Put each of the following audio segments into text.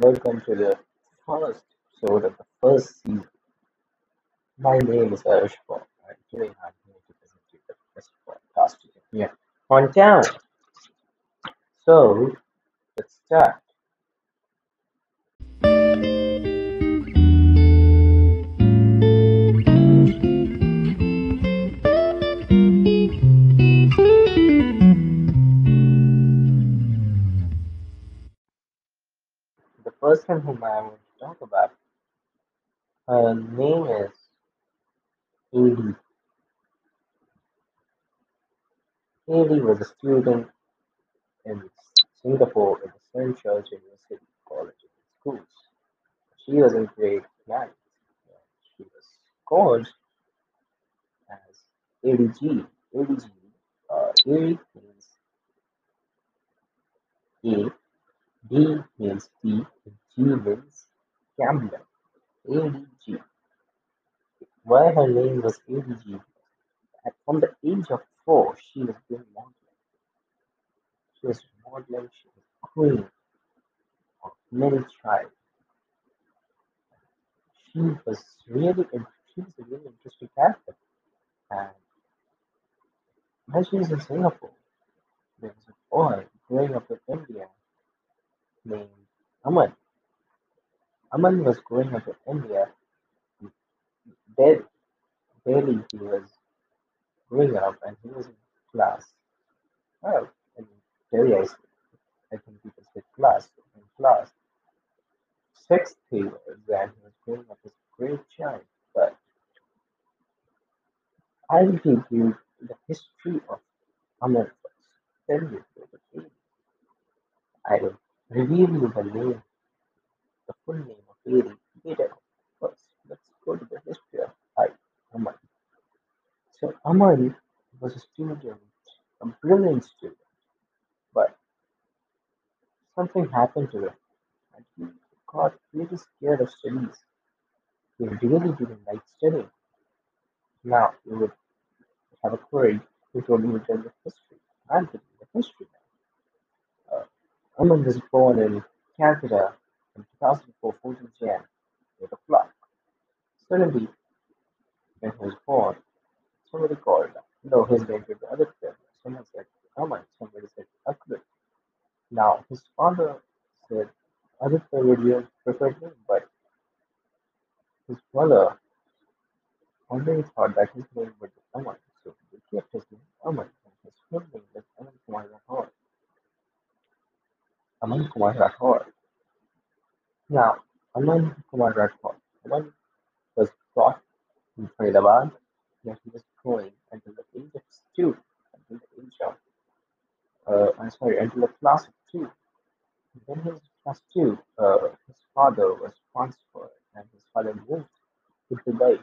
Welcome to the first episode of the first season. My name is Paul, and today I'm here to present you the best podcast you can hear on town. So, let's start. Person whom I want to talk about, her name is Haley. Haley was a student in Singapore at the Saint George University College Schools. She was in grade nine. She was called as ADG. ADG, uh, A means A, D, and G means gambler. ADG. Why her name was ADG? From the age of four, she was doing modeling. She was modeling, she was queen of many tribes. She was really, she was a really interesting character. And when she was in Singapore, there was a boy growing up in India named Aman. Aman was growing up in India. Delhi, he was growing up, and he was in class. Well, in Delhi, I, I think people say class. In class, sixth he was, and he was growing up as a great child. But I will give you the history of Aman first. You Delhi. I will reveal the name, the full name of later. First, let's go to the history of I, Aman. So Aman was a student, a brilliant student, but something happened to him, and he got really scared of studies. He really didn't like studying. Now you would have a query who told you to tell the history. I'm the history now. Aman was born in Calcutta in 2004, 14 Jan, with a clock. Suddenly, when he was born, somebody called. No, his name was Aditya. Someone said oh Aman. Somebody said Akbar. Now, his father said Aditya would be a preferred name, but his mother already thought that his name would be Aman, so he kept his name Aman, and his full name was Aman Kumar Rathore. Aman Kumar Rathore. Now, Aman Kumar Rathore. Aman was brought in Faridabad, where he was growing until the age of two, until the age of, uh, I'm sorry, until the class of two. When he was class two, uh, his father was transferred, and his father moved to Dubai,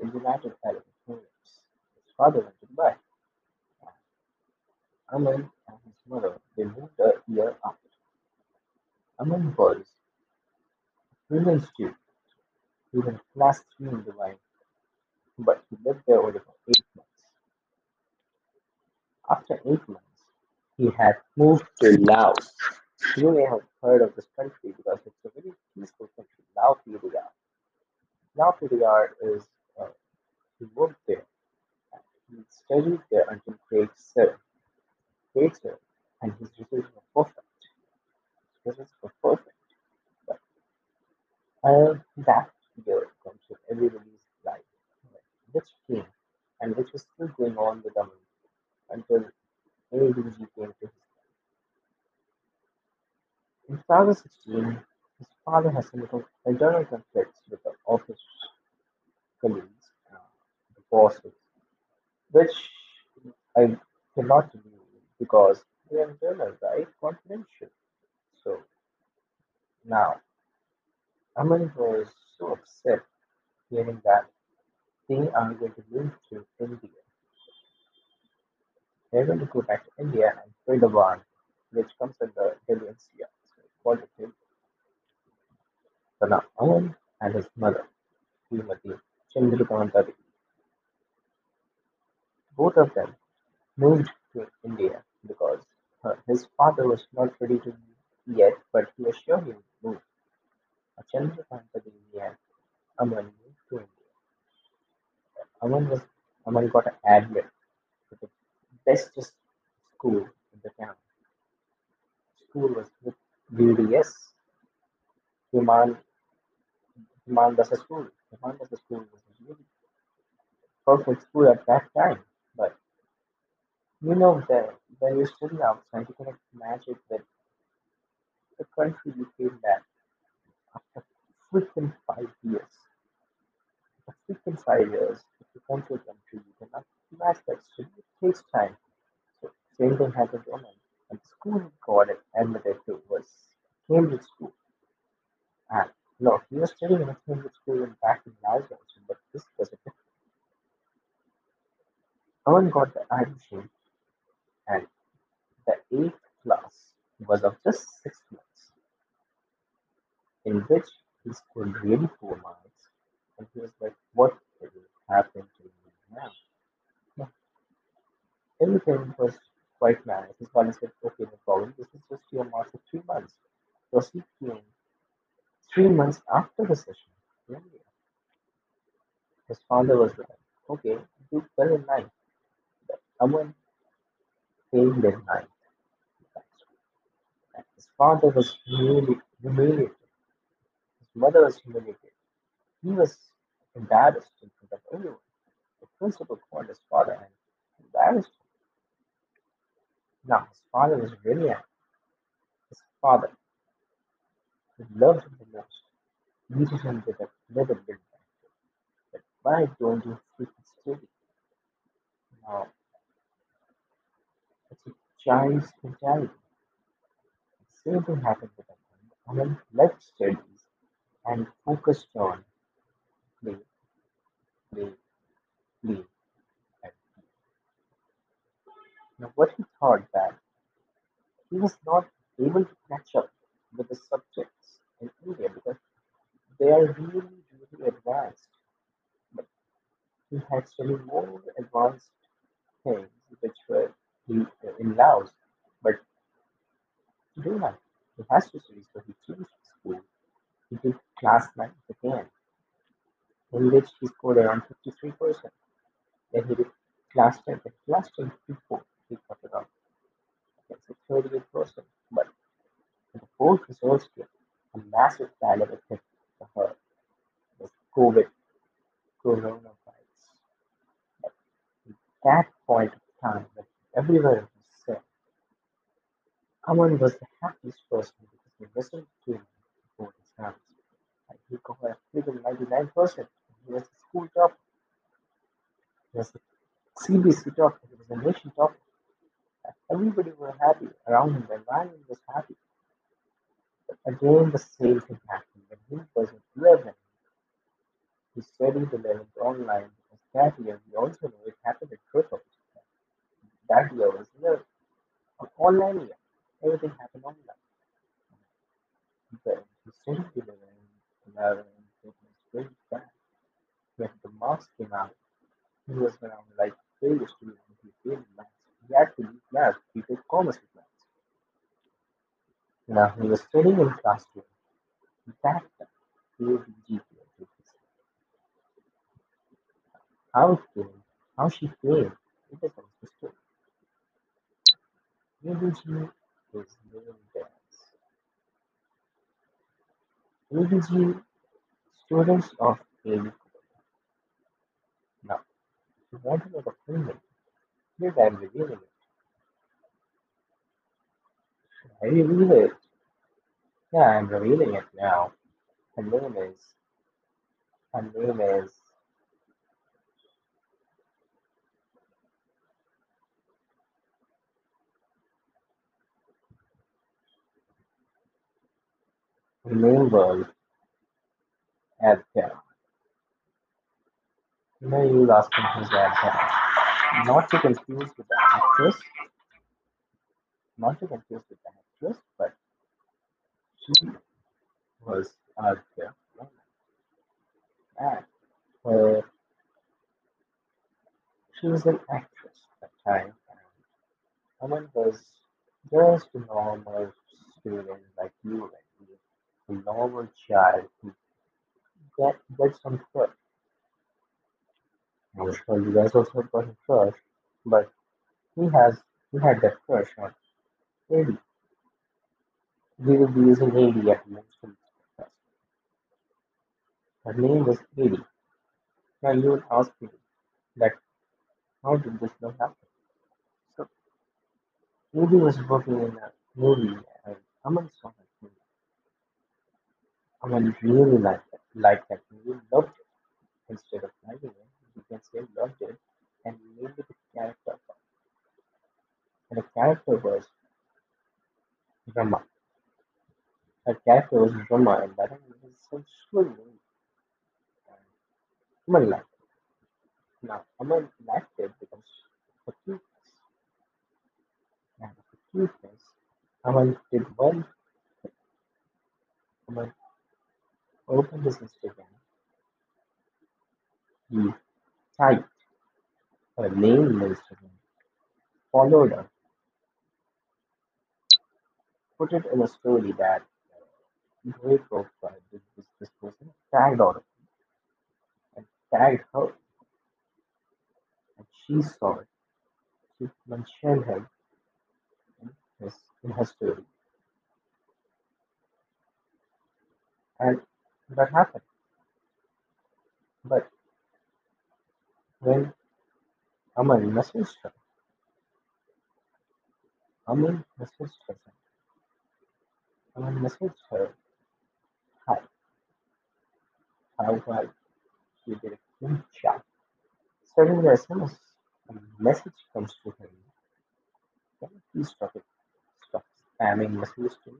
In the United Arab Emirates. His father went to Dubai. Aman and his mother they moved a year after. Aman was a brilliant student. He was in class three in Dubai, but he lived there only for eight months. After eight months, he had moved to Laos. You may have heard of this country because it's a very peaceful country, Lao PDR. Lao PDR is, uh, he moved there he studied there until grade 7. Grade 7, and his results were perfect. His results were perfect. That year comes with everybody's life, which came and which was still going on with Aman until ADG came to his In 2016, his father has some little internal conflicts with the office colleagues, uh, the bosses, which I cannot you because they are internal, right? Confidential. So now, Aman was so upset hearing that they are going to move to India. They're going to go back to India and Hyderabad, which comes under Delhi NCR. So it's called it Delhi. So now, Aman and his mother, Srimati Chandrakanta Devi, both of them moved to India because his father was not ready to move yet, but he was sure he school. Chandrakanta Devi and Aman moved to India. Aman was got admitted to the bestest school in the town. School was with VDS, Human Dasa School. Human Dasa School was a really perfect school at that time. But you know that when you study outside, you cannot imagine that the country you came back after freaking five years. After freaking five years, if you come to a country, you cannot match that study. It takes time. So same thing happened to Aman. And the school got admitted to was Cambridge School. And no, he was studying in a Cambridge school in back in also, but this was a different. Aman got the admission and the eighth class was of just six months, in which he scored really poor marks. And he was like, what will happen to me now? Everything was quite nice. His father said, okay, no problem. This is just your marks for three months. So he came three months after the session. His father was like, okay, do well in ninth. But Aman failed in. And his father was really humiliated. His mother was humiliated. He was embarrassed in front of everyone. The principal called his father and embarrassed him. Now, his father was really angry. His father, who loved him the most, greeted him with a little bit But why don't you freaking study? Now, it's a child's mentality. The same thing happened with Aman. Aman left studies and focused on play, play, play, and play. Now, what he thought that he was not able to catch up with the subjects in India because they are really, really advanced. But he had studied more advanced things which were in, Laos. But he didn't. He has to study, so he changed school. He did class ninth again, in which he scored around 53%. Then he did class 10, but class 10 before he got around okay, so 38%. But the board results came, a massive pandemic hit the her was COVID, coronavirus. At that point of time, when everywhere was set, Aman was the happiest person because he listened to And he got a freaking 99%. He was the school top. He was the CBSE top. He was the nation top. Everybody was happy around him. The environment was happy. But again, the same thing happened. When he was in 11, he studied 11th online because that year we also know it happened in Cricket. That year was the online year. Everything happened online. But 11th, 11th, it was very. When the marks came out, he was around like failure student. He failed maths. He leave maths. He took commerce with maths. Now he was studying in class 12. That time, he was GPA. How it how she failed, it is story. ABG is name dance. ABG students of AB. Now, if you want to the full name, here I am revealing it. I reveal it. Yeah, I'm revealing it now. Her name is her name is You know you'll ask me who's Adhya. Not to confuse with the actress, not to confuse with the actress, but she was Adhya. And her she was an actress at the time Aman was just a normal student like you and me. A normal child get, gets some crush. I'm sure you guys also got a crush, but he has he had that crush on Eddie. We will be using Eddie at the podcast. Her name was Eddie. Now you would ask me that how did this not happen? So Eddie was working in a movie uh, and Aman saw that Aman really liked that, movie, loved it. Instead of liking it, say loved it and named it a character. And the character was Rama. Her character was Rama and that was a sensual movie. And Aman liked it. Now Aman liked it because the cuteness. And the cuteness, Aman did one Aman opened his Instagram. He typed her name in Instagram, followed her, put it in a story that uh, great profile this, this, this person tagged on it and tagged her and she saw it. She mentioned him in, his, in her story. And that happened. But when Aman messaged her, Aman messaged her, Aman messaged her, hi, how are you? She did a quick chat. Suddenly, a SMS message comes to him. Can you please it? Stop spamming messages to me.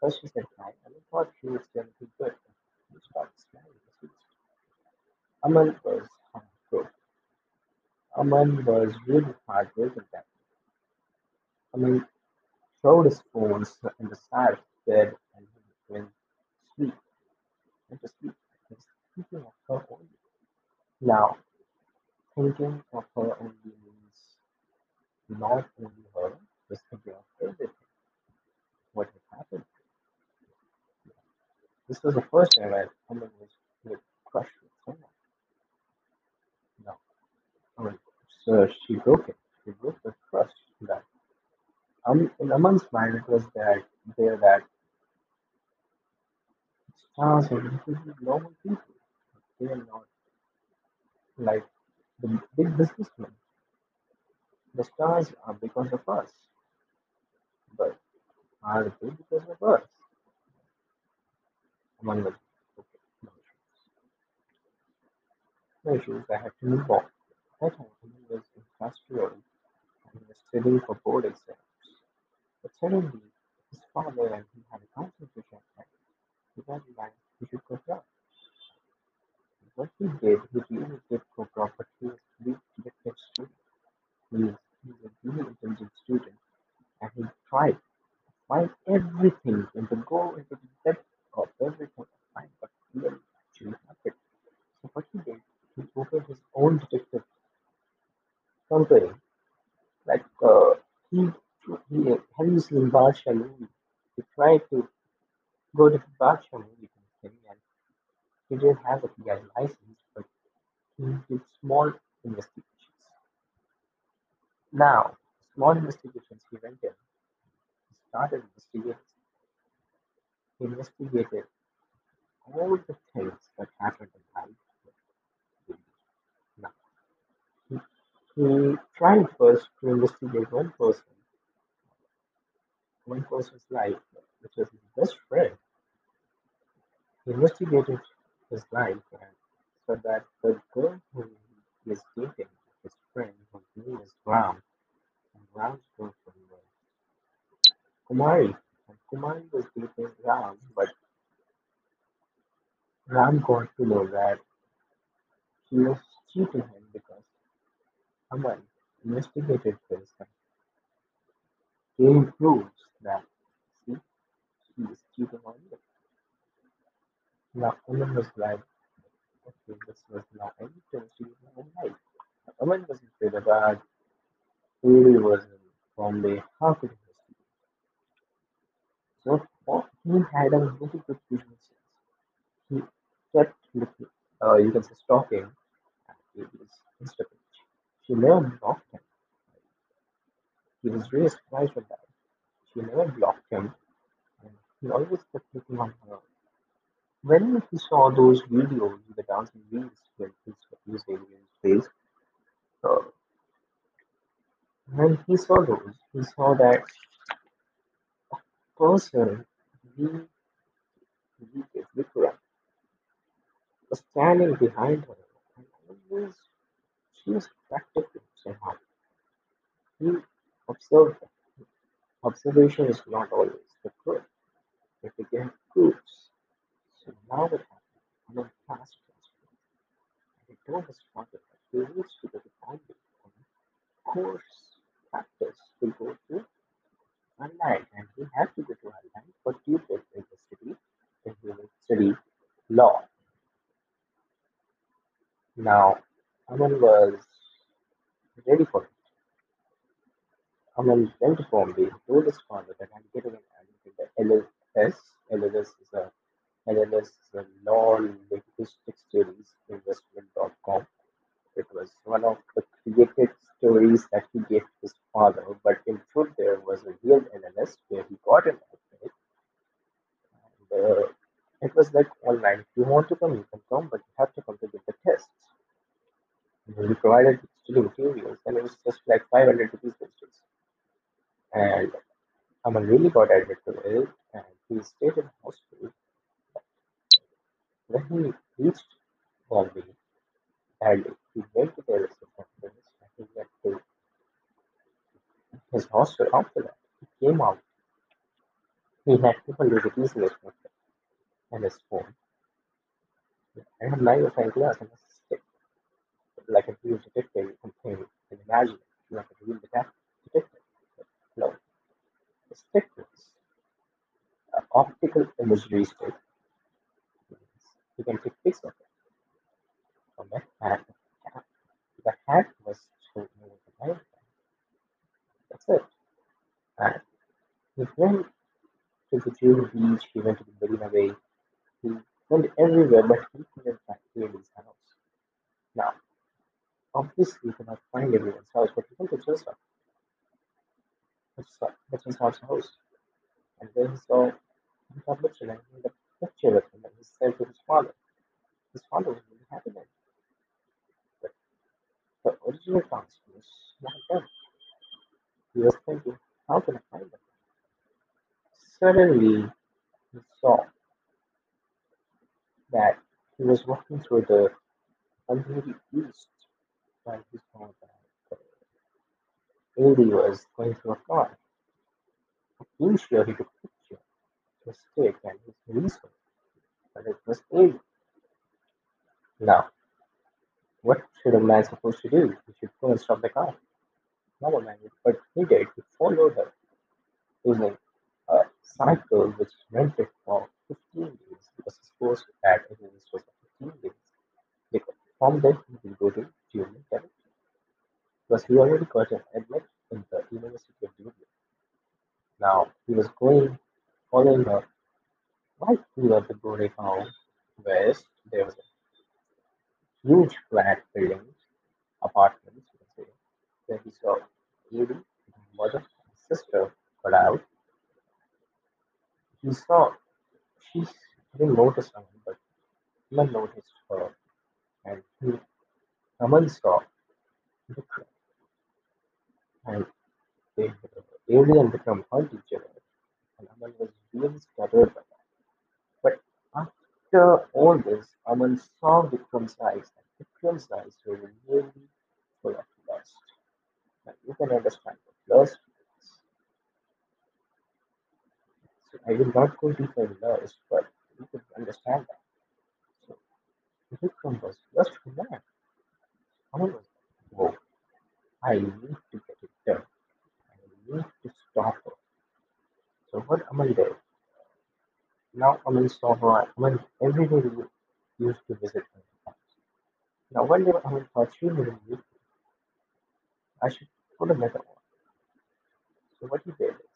First she said hi, and I thought she was be good. Aman was heartbroken. Aman was really heartbroken that Aman throwed his phones in the side of the bed and went to sleep. Went to sleep. Was thinking of her only. Now, thinking of her only means not only her, but thinking of everything. What had happened. This was the first time that Aman was with crushed with someone. No. So she broke it. She broke the trust that um, in Aman's mind it was that there that stars are completely normal people. They are not like the big businessmen. The stars are because of us, but are they because of us? Aman was okay. No issues. No issues. I had to move on. That time was in class 12 and he was studying for board exams. But suddenly his father and he had a concentration. He was like he should go down. What he did, he really did go down, but he was really gifted student. He is he is a really intelligent student and he tried find everything and to go into the depth of everything to find what really actually happened. So what he did, he opened his own detective company. Like uh, he he have you seen Badsha movie? He tried to go to the Badsha movie and he didn't have a PI license, but he did small investigations. Now, small investigations he went in, he started investigating, investigated all the things that happened in life. Now, he, he tried first to investigate one person, one person's life, which was his best friend. He investigated his life and so that the girl who he is dating, his friend, whose name is Ram, and Ram's girlfriend was Kumari. Kumari was dating Ram, but Ram got to know that she was cheating him because Aman investigated this and came proofs that see, she is cheating on you. Now Aman was like, okay, this was not she was not right. Aman was in Hyderabad, Uri was in Bombay, how could he had a very good visual sense. He kept looking, uh, you can say stalking at Bailey's Insta page. She never blocked him. He was really surprised with that. She never blocked him, and he always kept looking on her. When he saw those videos, the dancing when he was using his face, uh, when he saw those, he saw that person, he, he, Vikram, was standing behind her, and always she was him somehow. He observed that observation is not always the truth, we can proofs. So now what happened? I'm a fast transfer. And I told his father that he needs to go to Bombay on course practice to go to Ireland, and he had to go to Ireland for tutor university and he will study law. Now, Amal was ready for it. Amal went to Bombay, told his father that I'm getting an admit in the LLS. LLS is a LLS is a law linguistic studies investment.com. It was one of the created stories that he gave to his father, but in truth there was a real LLS where he got an admit and uh, it was like online. If you want to come, you can come, but you have to come to the tests. We provided study materials, and it was just like 500 rupees days. And Aman really got admitted to it, and he stayed in the hospital. When he reached Bombay, and he went to the reception conference and he went to his hostel after that. He came out, he had 200 rupees in his pocket and his phone, and a magnifying glass and stick, like a real detective you can think and imagine it, like a real detec- detective. No, the stick was uh, an optical imagery stick. You can take pics of it from it, and the hat was showing you the magnifying. That's it. And he went to the Juhu beach, he went to the Marina Bay, he went everywhere, but he couldn't find Haley's house. Now, obviously, he could not find everyone's house, but he went to Chelsea, House, and then he saw he made a picture with him and he said to his father. His father was really happy then, but the original task was not. He was thinking, how can I find them? Suddenly, he saw that he was walking through the Andheri East and he saw that AD was going through a car. He he took a picture, stick and his reason, but it was AD. Now, what should a man supposed to do? He should go and stop the car. No one managed, but he did. He followed her using a cycle which rented for 15 days because his course at Everest was for 15 days. Because from there he will go to junior chemistry because he already got an admit in the University of Dublin. Now he was going, following her right near the Goregaon West. There was a huge flat building, apartments, you say, where he saw Evie, mother, and sister got out. He saw she didn't notice him, but Aman noticed her, and he Aman saw Vikram, and they Evie and Vikram hugged Aman was really stuttered by that. But after all this, Aman saw Vikram's eyes, and Vikram's eyes were really full of lust. Now you can understand what lust is. So I will not go deeper in lust, but you can understand that. So Vikram was lustful man. Aman was like, whoa, I need to get it done. I need to stop her. So what Aman did, now Aman saw her, Aman every day used to visit her. Now one day Aman thought she wouldn't meet. I should put a letter on. So what he did is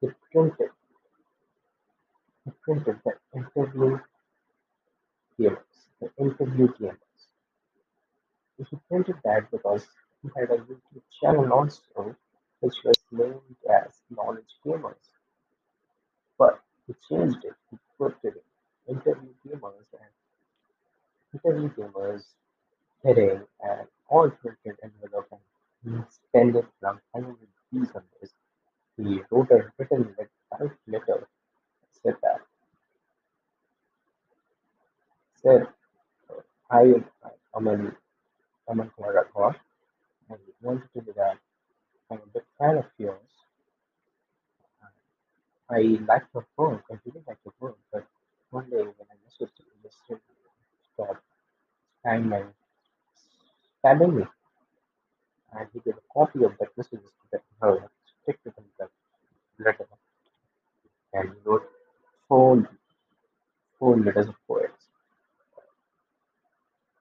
he printed he printed the interview gamers, the interview gamers. He printed that because he had a YouTube channel also, which was named as Knowledge Gamers. But he changed it. He put it interview gamers heading all printed envelope and he spent from 100 rupees on this. He wrote a written typed letter said that said I am Aman Aman Kumar Rathore and wanted to be that I'm a big fan of yours. I like your work, I really like your work, but one day when I you just simply stopped spamming my me. And he gave a copy of that message to her, in the letter, and he wrote four four letters of poets.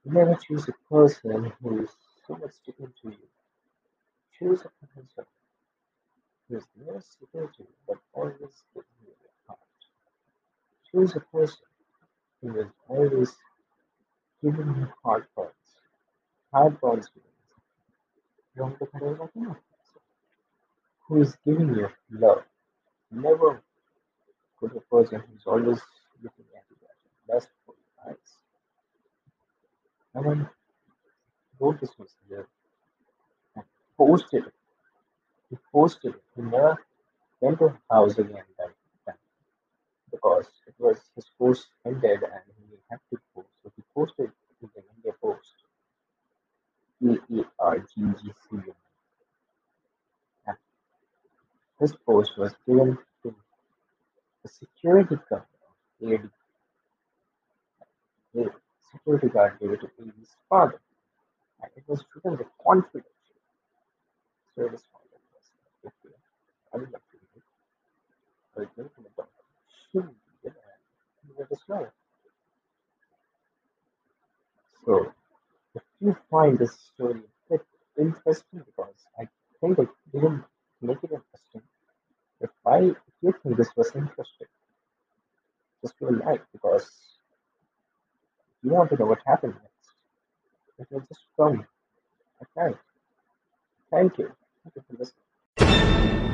You never choose a person who is so much sticking to you. Choose a person who is never sticking to you, but always you your heart. Choose a person who is always giving you hard points. Hard points means wrong to whatever you who is giving you love. Never go to a person who's always looking at you your best for your eyes. Someone wrote this message and posted it. He posted it. He never went to time because it was his post ended and he had to post. So he posted it in the India Post. R G G C U. And This post was given to the security guard of AD. The security guard gave it to AD's father. And it was written with confidence. So like, okay, And. So if you find this story a bit interesting because I think I didn't make it interesting. If I if you think this was interesting, just do a like because you want to know what happened next. It will just come Okay. Thank you. Thank you for listening.